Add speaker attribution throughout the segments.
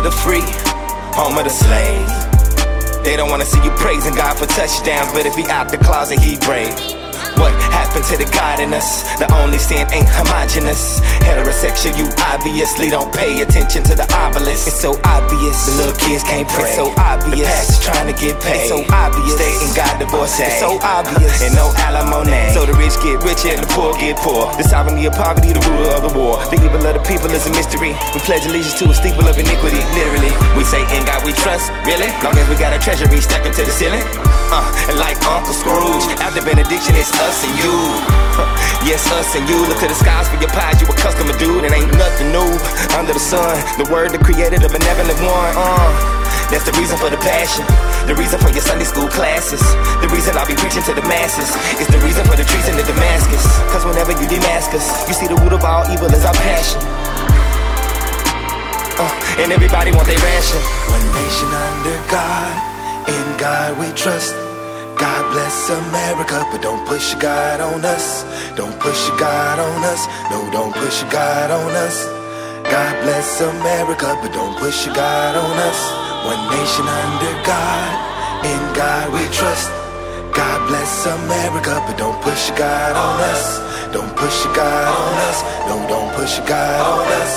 Speaker 1: of the free, home of the slave. They don't wanna see you praising God for touchdowns, but if he out the closet, he brave. To the God in us? The only sin ain't homogenous. Heterosexual, you obviously don't pay attention to the obelisk. It's so obvious. The little kids can't pray. It's so obvious. The pastor's trying to get paid. It's so obvious. Stating God divorce. It's so obvious. And no alimony. So the rich get richer and the poor get poor. The sovereignty of poverty, the ruler of the war. The evil of the people is a mystery. We pledge allegiance to a steeple of iniquity. Literally, we say in God we trust. Really? Long as we got a treasury stepping to the ceiling. Uh, and like Uncle Scrooge, after benediction, it's us and you. Yes, us and you. Look to the skies for your pies, you a customer dude, and ain't nothing new under the sun. The word, the creator, the benevolent one. Uh, that's the reason for the passion, the reason for your Sunday school classes, the reason I'll be preaching to the masses. It's the reason for the treason in the Damascus. Cause whenever you Damascus, you see the root of all evil is our passion. Uh, and everybody want their ration.
Speaker 2: One nation under God, in God we trust. God bless America, but don't push your God on us. Don't push your God on us. No, don't push your God on us. God bless America, but don't push your God on us. One nation under God, in God we trust. God bless America, but don't push your God on us. Don't push your God on us. No, don't push your God on us.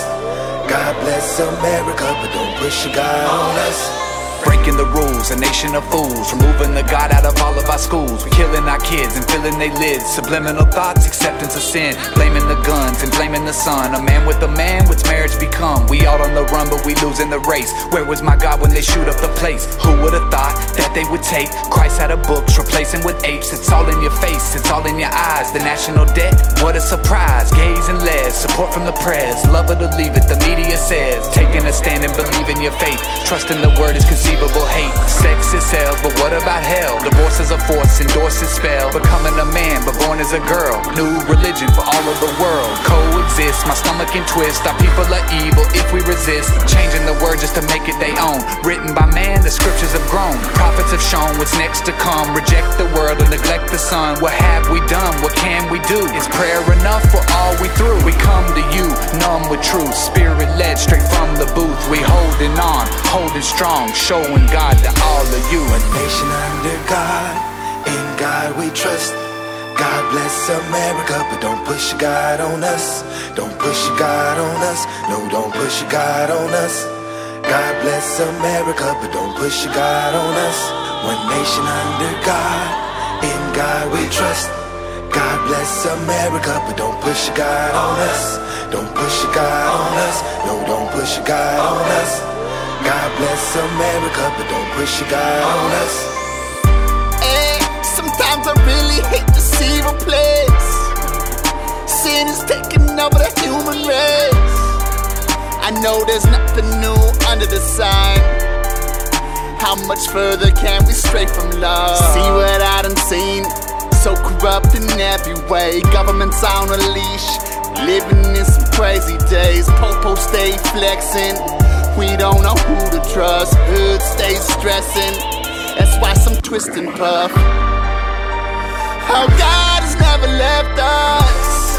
Speaker 2: God bless America, but don't push your God on us.
Speaker 3: Breaking the rules, a nation of fools. Removing the God out of all of our schools. We killing our kids and filling their lids. Subliminal thoughts, acceptance of sin. Blaming the guns and blaming the sun. A man with a man, what's marriage become? We all on the run, but we losing the race. Where was my God when they shoot up the place? Who would have thought that they would take Christ out of books, replacing with apes? It's all in your face, it's all in your eyes. The national debt, what a surprise. Gays and les, support from the press. Love it or leave it, the media says. Taking a stand and believing your faith. Trusting the word is conceivable hate. Sex is hell, but what about hell? Divorce is a force, endorses spell. Becoming a man, but born as a girl. New religion for all of the world. Coexist, my stomach can twist. Our people are evil if we resist. Changing the word just to make it their own. Written by man, the scriptures have grown. Prophets have shown what's next to come. Reject the world and neglect the son. What have we done? What can we do? Is prayer enough for all we through? We come to you, numb with truth. Spirit led straight from the booth. We holding on, holding strong. Showing God to all of you.
Speaker 2: One nation under God, in God we trust. God bless America, but don't push your God on us. Don't push your God on us. No, don't push your God on us. God bless America, but don't push your God on us. One nation under God, in God we trust. God bless America, but don't push your God on us. Don't push your God on us. No, don't push your God on us. Bless America, but don't push your God on us.
Speaker 4: Hey, sometimes I really hate to see the place. Sin is taking over the human race. I know there's nothing new under the sun. How much further can we stray from love? See what I done seen. So corrupt in every way. Governments on a leash. Living in some crazy days. Popo stay flexing. We don't know who to trust. Hood stays stressing. That's why some twist and puff. How God has never left us.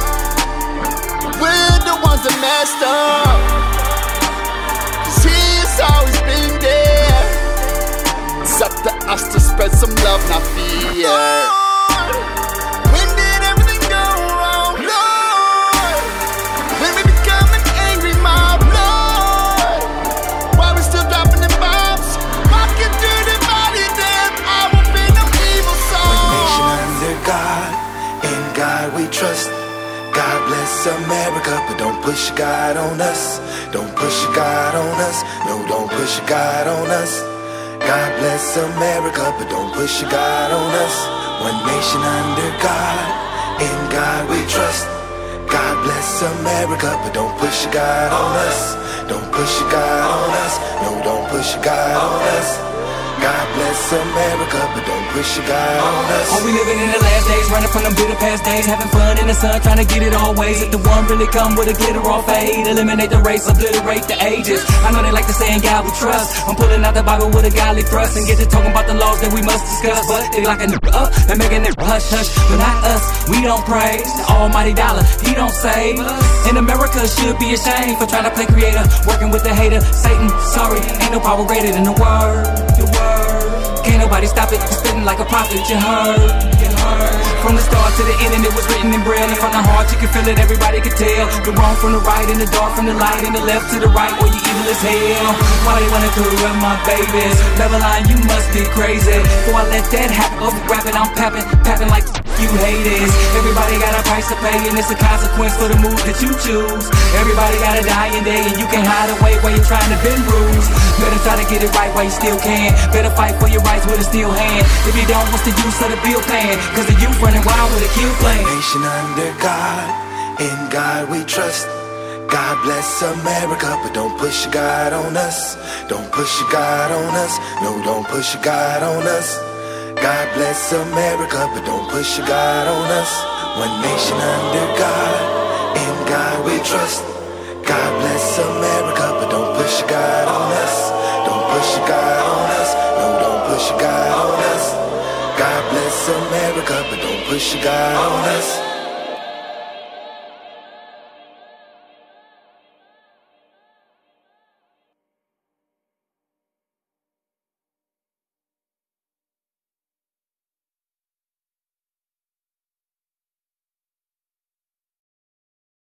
Speaker 4: We're the ones that messed up. Cause He's always been there. It's up to us to spread some love, not fear.
Speaker 2: Trust. God bless America, but don't push God on us. Don't push God on us. No, don't push God on us. God bless America, but don't push God on us. One nation under God, in God we trust. God bless America, but don't push God on us. Don't push God on us. No, don't push God on us. Bless America, but don't push your God on us.
Speaker 5: Oh, we living in the last days, running from them bitter past days, having fun in the sun, trying to get it all ways. If the one really come with a glitter fade, eliminate the race, obliterate the ages. I know they like to say in God we trust. I'm pulling out the Bible with a godly thrust and get to talking about the laws that we must discuss. But they like a nigga up and making it hush hush, but not us. We don't praise the Almighty dollar, He don't save us. In America, should be ashamed for trying to play creator, working with the hater. Satan, sorry, ain't no power greater than the word. Can't nobody stop it. You spitting like a prophet. You heard. From the start to the end, and it was written in braille. And from the heart, you can feel it. Everybody could tell. The wrong from the right, and the dark from the light, and the left to the right, where you evil as hell. Why they wanna corrupt my babies? Babylon, you must be crazy. Before I let that happen, over rapping, I'm papping, papping like you haters. Everybody got a price to pay, and it's a consequence for the move that you choose. Everybody gotta die in day, and you can't hide away while you're trying to bend rules. Better try to get it right while you still can. Better fight for your rights with a steel hand. If you don't, what's the use of the bill plan? Cause the youth running wild with a kill plan.
Speaker 2: Nation under God, in God we trust. God bless America, but don't push your God on us. Don't push your God on us. No, don't push your God on us. God bless America, but don't push your God on us. One nation under God, in God we trust. God bless America, but don't push God on us. Don't push God on us. No, don't push God on us. God bless America, but don't push God on us.